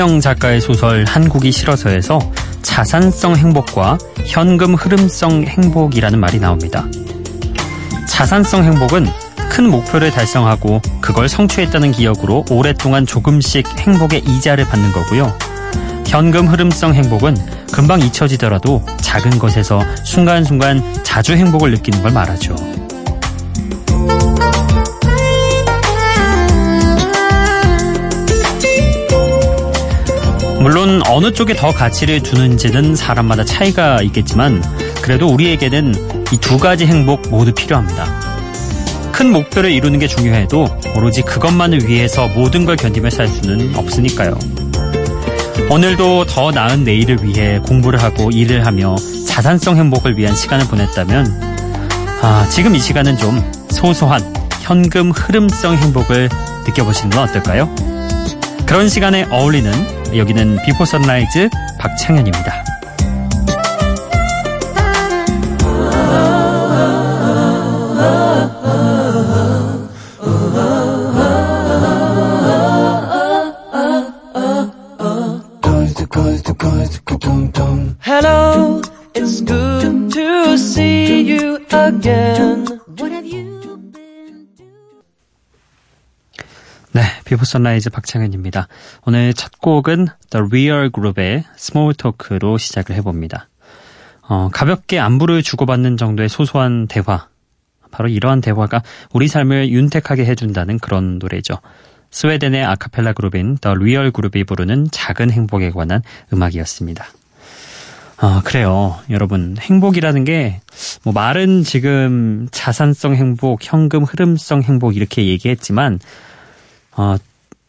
장강명 작가의 소설 한국이 싫어서에서 자산성 행복과 현금 흐름성 행복이라는 말이 나옵니다. 자산성 행복은 큰 목표를 달성하고 그걸 성취했다는 기억으로 오랫동안 조금씩 행복의 이자를 받는 거고요. 현금 흐름성 행복은 금방 잊혀지더라도 작은 것에서 순간순간 자주 행복을 느끼는 걸 말하죠. 물론 어느 쪽에 더 가치를 두는지는 사람마다 차이가 있겠지만 그래도 우리에게는 이 두 가지 행복 모두 필요합니다. 큰 목표를 이루는 게 중요해도 오로지 그것만을 위해서 모든 걸 견디며 살 수는 없으니까요. 오늘도 더 나은 내일을 위해 공부를 하고 일을 하며 자산성 행복을 위한 시간을 보냈다면 아, 지금 이 시간은 좀 소소한 현금 흐름성 행복을 느껴보시는 건 어떨까요? 그런 시간에 어울리는 여기는 비포 선라이즈 박창현입니다. Hello, it's good to see you again. 네, Before Sunrise 박창현입니다. 오늘 첫 곡은 The Real Group의 Small Talk로 시작을 해봅니다. 어, 가볍게 안부를 주고받는 정도의 소소한 대화. 바로 이러한 대화가 우리 삶을 윤택하게 해준다는 그런 노래죠. 스웨덴의 아카펠라 그룹인 The Real 그룹이 부르는 작은 행복에 관한 음악이었습니다. 아, 그래요. 여러분, 행복이라는 게, 뭐, 말은 지금 자산성 행복, 현금 흐름성 행복 이렇게 얘기했지만, 어,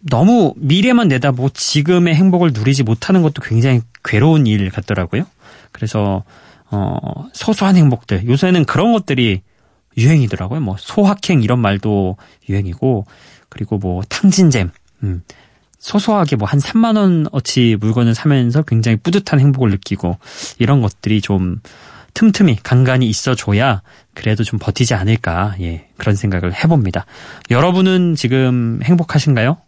너무 미래만 내다보고 지금의 행복을 누리지 못하는 것도 굉장히 괴로운 일 같더라고요. 그래서, 어, 소소한 행복들. 요새는 그런 것들이 유행이더라고요. 뭐, 소확행 이런 말도 유행이고, 그리고 뭐, 탕진잼. 음. 소소하게 뭐 한 3만 원 어치 물건을 사면서 굉장히 뿌듯한 행복을 느끼고 이런 것들이 좀 틈틈이 간간히 있어줘야 그래도 좀 버티지 않을까 예 그런 생각을 해봅니다. 여러분은 지금 행복하신가요?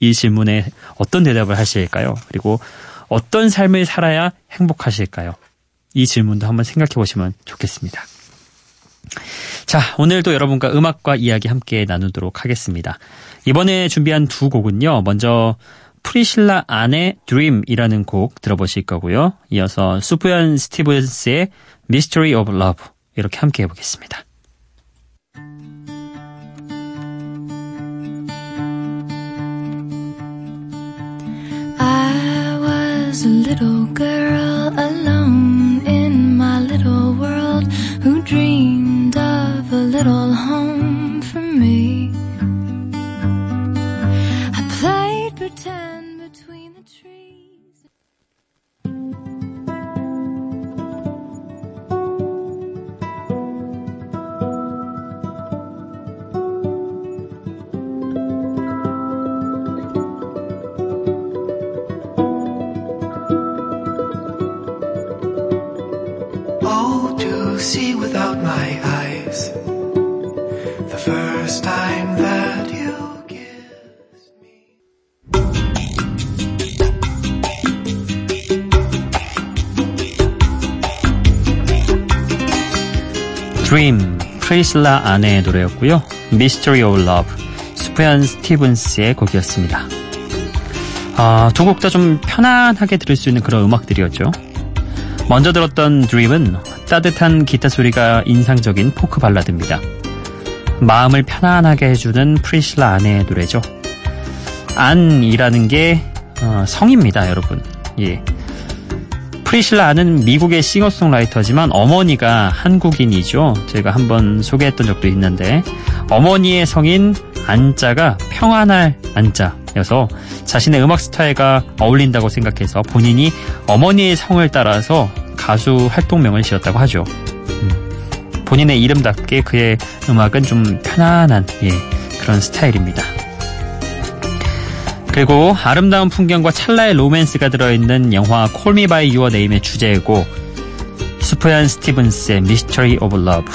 이 질문에 어떤 대답을 하실까요? 그리고 어떤 삶을 살아야 행복하실까요? 이 질문도 한번 생각해 보시면 좋겠습니다. 자, 오늘도 여러분과 음악과 이야기 함께 나누도록 하겠습니다. 이번에 준비한 두 곡은요. 먼저 프리실라 안의 Dream이라는 곡 들어보실 거고요. 이어서 수프연 스티븐스의 Mystery of Love 이렇게 함께 해보겠습니다. I was a little girl see without my eyes. The first time that you kissed me. Dream, 프리실라 안의 노래였고요. Mystery of Love, 수프얀 스티븐스의 곡이었습니다. 아, 두 곡 다 좀 편안하게 들을 수 있는 그런 음악들이었죠. 먼저 들었던 Dream은 따뜻한 기타 소리가 인상적인 포크 발라드입니다. 마음을 편안하게 해주는 프리실라 안의 노래죠. 안이라는 게 어, 성입니다, 여러분. 예. 프리실라 안은 미국의 싱어송라이터지만 어머니가 한국인이죠. 제가 한번 소개했던 적도 있는데 어머니의 성인 안자가 평안할 안자여서 자신의 음악 스타일과 어울린다고 생각해서 본인이 어머니의 성을 따라서 가수 활동명을 지었다고 하죠. 음. 본인의 이름답게 그의 음악은 좀 편안한 예, 그런 스타일입니다. 그리고 아름다운 풍경과 찰나의 로맨스가 들어있는 영화 Me By Your Name의 주제곡 수프얀 스티븐스의 of Love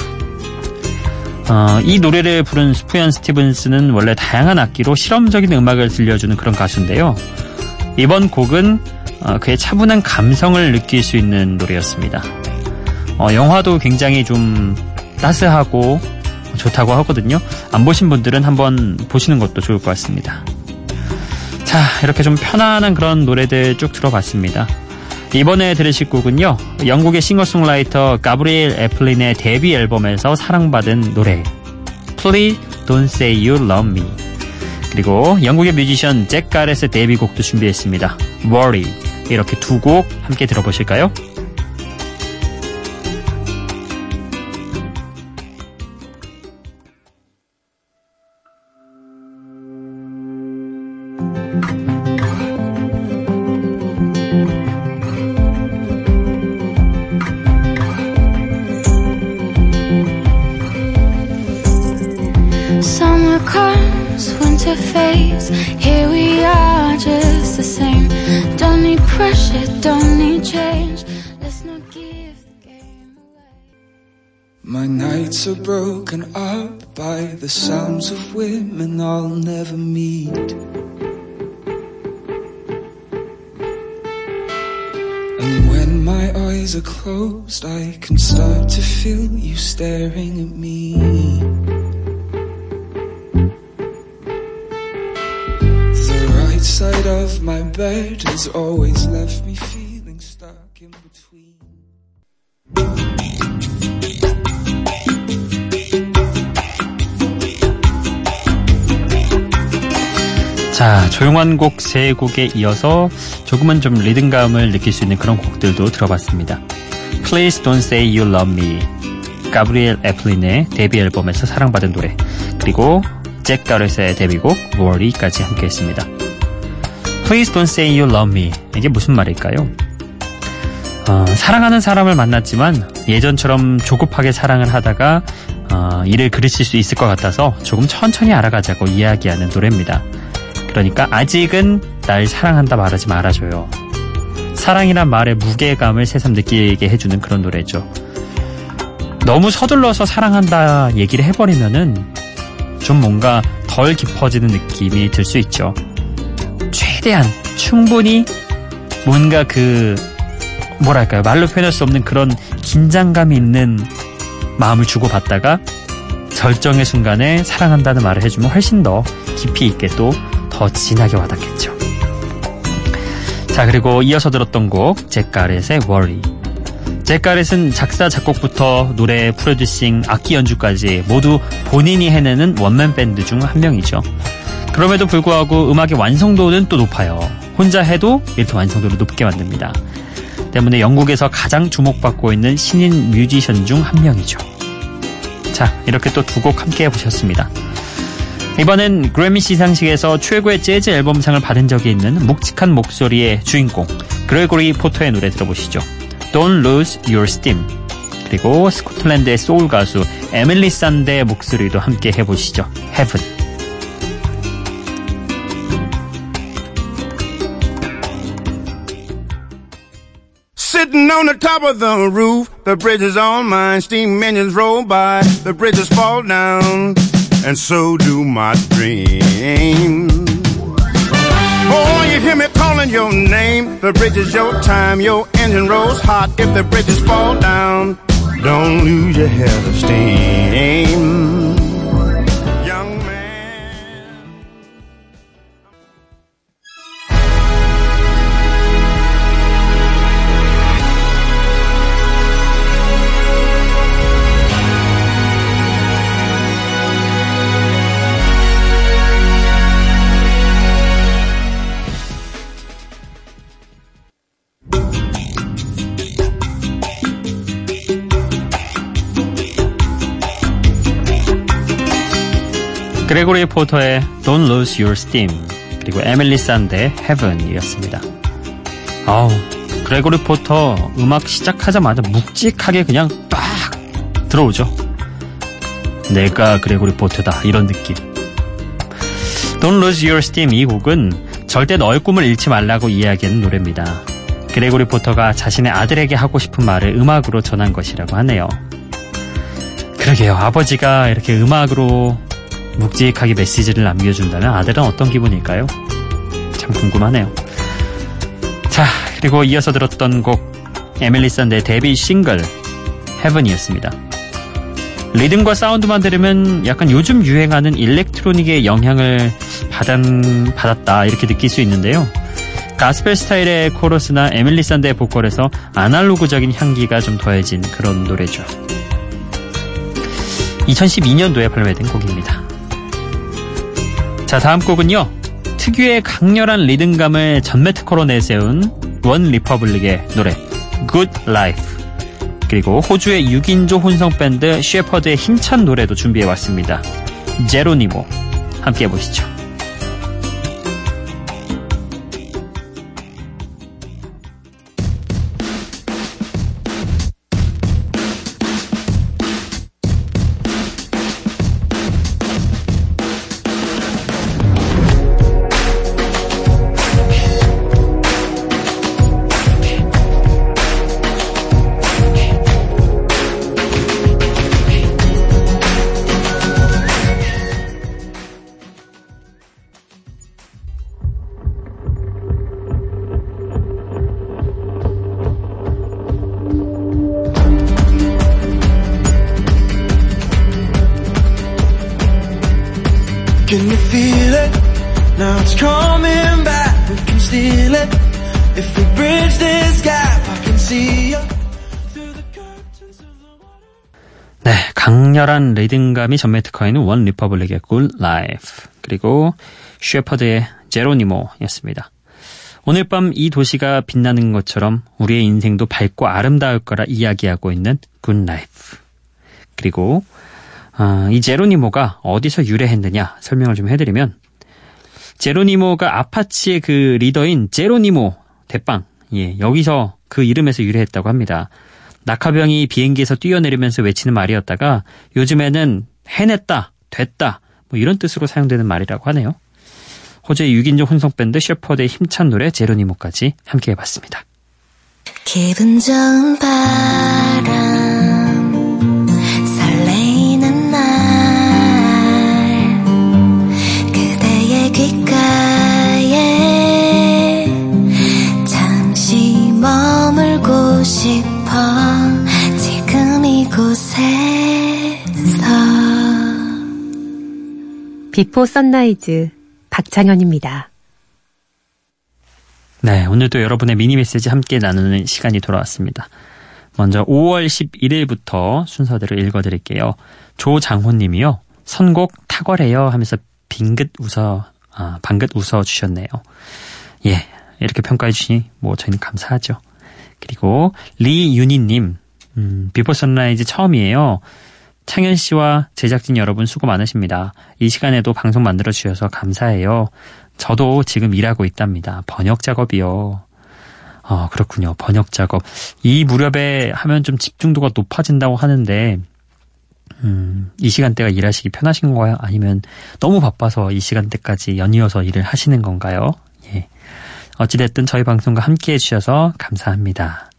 어, 이 노래를 부른 수프얀 스티븐스는 원래 다양한 악기로 실험적인 음악을 들려주는 그런 가수인데요. 이번 곡은 어, 그의 차분한 감성을 느낄 수 있는 노래였습니다. 어, 영화도 굉장히 좀 따스하고 좋다고 하거든요. 안 보신 분들은 한번 보시는 것도 좋을 것 같습니다. 자, 이렇게 좀 편안한 그런 노래들 쭉 들어봤습니다. 이번에 들으실 곡은요. 영국의 싱어송라이터 가브리엘 애플린의 데뷔 앨범에서 사랑받은 노래 Please Don't Say You Love Me 그리고 영국의 뮤지션 잭 가렛의 데뷔곡도 준비했습니다. Worry 이렇게 두 곡 함께 들어보실까요? Pressure, don't need change. Let's not give the game away. My nights are broken up by the sounds of women I'll never meet. And when my eyes are closed, I can start to feel you staring at me. Of my bed has always left me feeling stuck in between. 자, 조용한 곡 세 곡에 이어서 조금은 좀 리듬감을 느낄 수 있는 그런 곡들도 들어봤습니다. Please Don't Say You Love Me, 가브리엘 애플린의 데뷔 앨범에서 사랑받은 노래, 그리고 잭 가렛의 데뷔곡 Worry까지 함께했습니다. Please Don't Say You Love Me 이게 무슨 말일까요? 어, 사랑하는 사람을 만났지만 예전처럼 조급하게 사랑을 하다가 어, 이를 그르칠 수 있을 것 같아서 조금 천천히 알아가자고 이야기하는 노래입니다. 그러니까 아직은 날 사랑한다 말하지 말아줘요. 사랑이란 말의 무게감을 새삼 느끼게 해주는 그런 노래죠. 너무 서둘러서 사랑한다 얘기를 해버리면은 좀 뭔가 덜 깊어지는 느낌이 들 수 있죠. 최대한 충분히 뭔가 그 뭐랄까요 말로 표현할 수 없는 그런 긴장감이 있는 마음을 주고받다가 절정의 순간에 사랑한다는 말을 해주면 훨씬 더 깊이 있게 또 더 진하게 와닿겠죠. 자 그리고 이어서 들었던 곡 잭가렛의 Worry 잭가렛은 작사 작곡부터 노래 프로듀싱 악기 연주까지 모두 본인이 해내는 원맨 밴드 중 한 명이죠. 그럼에도 불구하고 음악의 완성도는 또 높아요. 혼자 해도 이렇게 완성도를 높게 만듭니다. 때문에 영국에서 가장 주목받고 있는 신인 뮤지션 중 한 명이죠. 자, 이렇게 또 두 곡 함께 해보셨습니다. 이번엔 그래미 시상식에서 최고의 재즈 앨범상을 받은 적이 있는 묵직한 목소리의 주인공 그레고리 포터의 노래 들어보시죠. Don't Lose Your Steam 그리고 스코틀랜드의 소울 가수 에밀리 산데의 목소리도 함께 해보시죠. Heaven Sitting on the top of the roof, the bridge is all mine. Steam engines roll by, the bridges fall down, and so do my dreams. Oh, you hear me calling your name. The bridge is your time. Your engine rolls hot. If the bridges fall down, don't lose your head of steam. 그레고리 포터의 Don't Lose Your Steam 그리고 에밀리 산데의 Heaven이었습니다. 아우 그레고리 포터 음악 시작하자마자 묵직하게 그냥 빡 들어오죠. 내가 그레고리 포터다 이런 느낌. Don't Lose Your Steam 이 곡은 절대 너의 꿈을 잃지 말라고 이야기하는 노래입니다. 그레고리 포터가 자신의 아들에게 하고 싶은 말을 음악으로 전한 것이라고 하네요. 그러게요. 아버지가 이렇게 음악으로 묵직하게 메시지를 남겨준다면 아들은 어떤 기분일까요? 참 궁금하네요. 자, 그리고 이어서 들었던 곡 에밀리 샌드의 데뷔 싱글 Heaven이었습니다. 리듬과 사운드만 들으면 약간 요즘 유행하는 electronic의 영향을 받은, 받았다 이렇게 느낄 수 있는데요. 가스펠 스타일의 코러스나 에밀리 샌드의 보컬에서 아날로그적인 향기가 좀 더해진 그런 노래죠. 2012년도에 발매된 곡입니다. 자, 다음 곡은요. 특유의 강렬한 리듬감을 전매 특허로 내세운 원 리퍼블릭의 노래 Good Life 그리고 호주의 6인조 혼성 밴드 셰퍼드의 힘찬 노래도 준비해 왔습니다. Geronimo 함께 해보시죠. 네, 강렬한 리듬감이 전매 특허인 원 리퍼블릭의 Good Life 그리고 셰퍼드의 Geronimo였습니다. 오늘 밤 이 도시가 빛나는 것처럼 우리의 인생도 밝고 아름다울 거라 이야기하고 있는 Good Life 그리고 아, 이 Geronimo가 어디서 유래했느냐 설명을 좀 해드리면 제로니모가 아파치의 그 리더인 제로니모 대빵 예 여기서 그 이름에서 유래했다고 합니다. 낙하병이 비행기에서 뛰어내리면서 외치는 말이었다가 요즘에는 해냈다, 됐다 뭐 이런 뜻으로 사용되는 말이라고 하네요. 호주의 6인조 혼성 밴드 셰퍼드의 힘찬 노래 제로니모까지 함께 해봤습니다. 기분 좋은 바람 비포 선라이즈 박창현입니다. 네, 오늘도 여러분의 미니 메시지 함께 나누는 시간이 돌아왔습니다. 먼저 5월 11일부터 순서대로 읽어드릴게요. 조장호님이요. 선곡 탁월해요 하면서 빙긋 웃어 아, 방긋 웃어 주셨네요. 예, 이렇게 평가해 주시니 뭐 저희는 감사하죠. 그리고 리윤희님, 음, 비포 선라이즈 처음이에요. 창현 씨와 제작진 여러분 수고 많으십니다. 이 시간에도 방송 만들어 주셔서 감사해요. 저도 지금 일하고 있답니다. 번역 작업이요. 어, 그렇군요. 번역 작업. 이 무렵에 하면 좀 집중도가 높아진다고 하는데, 음, 이 시간대가 일하시기 편하신 건가요? 아니면 너무 바빠서 이 시간대까지 연이어서 일을 하시는 건가요? 예. 어찌됐든 저희 방송과 함께 해주셔서 감사합니다.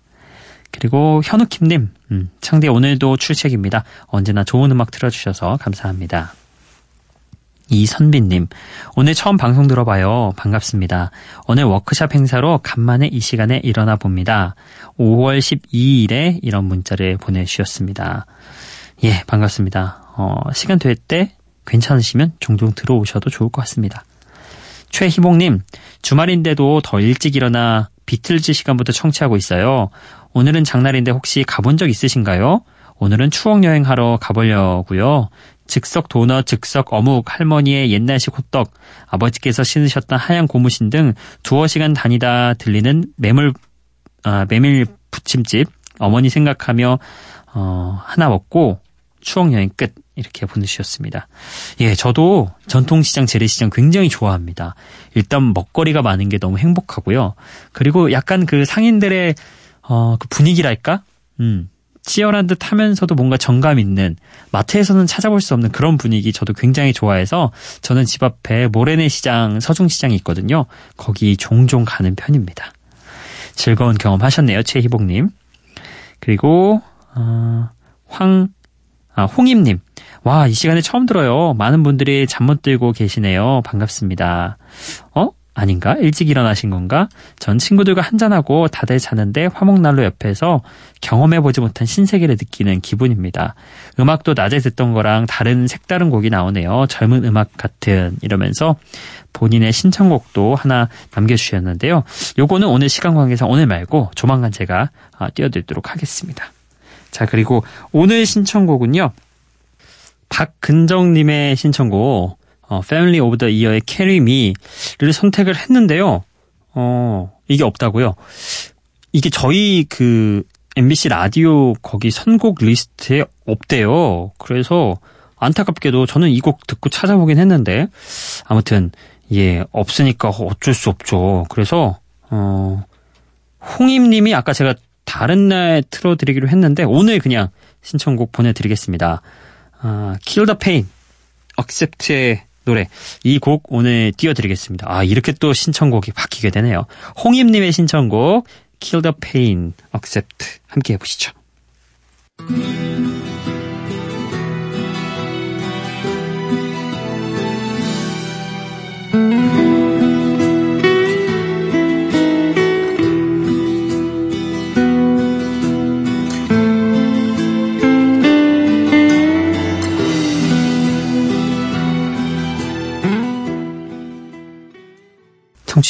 그리고 현우킴님, 음, 창대 오늘도 출첵입니다. 언제나 좋은 음악 틀어주셔서 감사합니다. 이선빈님, 오늘 처음 방송 들어봐요. 반갑습니다. 오늘 워크샵 행사로 간만에 이 시간에 일어나 봅니다. 5월 12일에 이런 문자를 보내주셨습니다. 예, 반갑습니다. 어, 시간 될 때 괜찮으시면 종종 들어오셔도 좋을 것 같습니다. 최희봉님, 주말인데도 더 일찍 일어나 비틀즈 시간부터 청취하고 있어요. 오늘은 장날인데 혹시 가본 적 있으신가요? 오늘은 추억 여행하러 가보려고요. 즉석 도넛, 즉석 어묵, 할머니의 옛날식 호떡, 아버지께서 신으셨던 하얀 고무신 등 두어 시간 다니다 들리는 메물, 아, 메밀 부침집, 어머니 생각하며, 어, 하나 먹고 추억 여행 끝. 이렇게 보내주셨습니다. 예, 저도 전통시장, 재래시장 굉장히 좋아합니다. 일단 먹거리가 많은 게 너무 행복하고요. 그리고 약간 그 상인들의, 어, 그 분위기랄까? 음, 치열한 듯 하면서도 뭔가 정감 있는 마트에서는 찾아볼 수 없는 그런 분위기 저도 굉장히 좋아해서 저는 집 앞에 모래내 시장, 서중 시장이 있거든요. 거기 종종 가는 편입니다. 즐거운 경험 하셨네요, 최희복님. 그리고, 어, 황, 아, 홍임님. 와, 이 시간에 처음 들어요. 많은 분들이 잠 못 들고 계시네요. 반갑습니다. 어? 아닌가? 일찍 일어나신 건가? 전 친구들과 한잔하고 다들 자는데 화목난로 옆에서 경험해보지 못한 신세계를 느끼는 기분입니다. 음악도 낮에 듣던 거랑 다른 색다른 곡이 나오네요. 젊은 음악 같은 이러면서 본인의 신청곡도 하나 남겨주셨는데요. 요거는 오늘 시간 관계상 오늘 말고 조만간 제가 아, 띄워드리도록 하겠습니다. 자, 그리고 오늘 신청곡은요. 박근정님의 신청곡 어, Family of the Year의 Carry Me를 선택을 했는데요. 어, 이게 없다고요. 이게 저희 그 MBC 라디오 거기 선곡 리스트에 없대요. 그래서 안타깝게도 저는 이 곡 듣고 찾아보긴 했는데 아무튼 예 없으니까 어쩔 수 없죠. 그래서 어 홍임님이 아까 제가 다른 날 틀어드리기로 했는데 오늘 그냥 신청곡 보내드리겠습니다. 아, Kill the Pain, Accept의 노래 이 곡 오늘 띄워드리겠습니다. 아 이렇게 또 신청곡이 바뀌게 되네요. 홍임님의 신청곡 Kill the Pain, Accept 함께 해보시죠.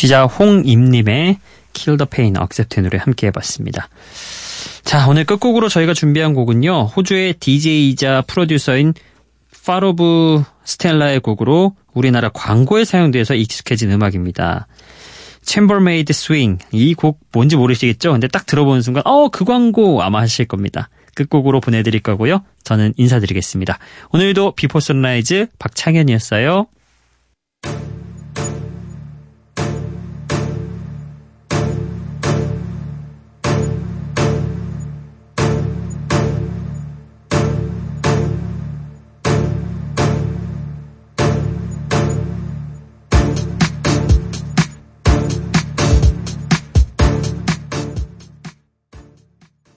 청취자 홍임님의 Kill the Pain, Accept 노래 함께 해봤습니다. 자, 오늘 끝곡으로 저희가 준비한 곡은요. 호주의 DJ이자 프로듀서인 Parov Stelar의 곡으로 우리나라 광고에 사용돼서 익숙해진 음악입니다. Chambermaid Swing 이 곡 뭔지 모르시겠죠? 근데 딱 들어보는 순간 어 그 광고 아마 하실 겁니다. 끝곡으로 보내드릴 거고요. 저는 인사드리겠습니다. 오늘도 비포 선라이즈 박창현이었어요.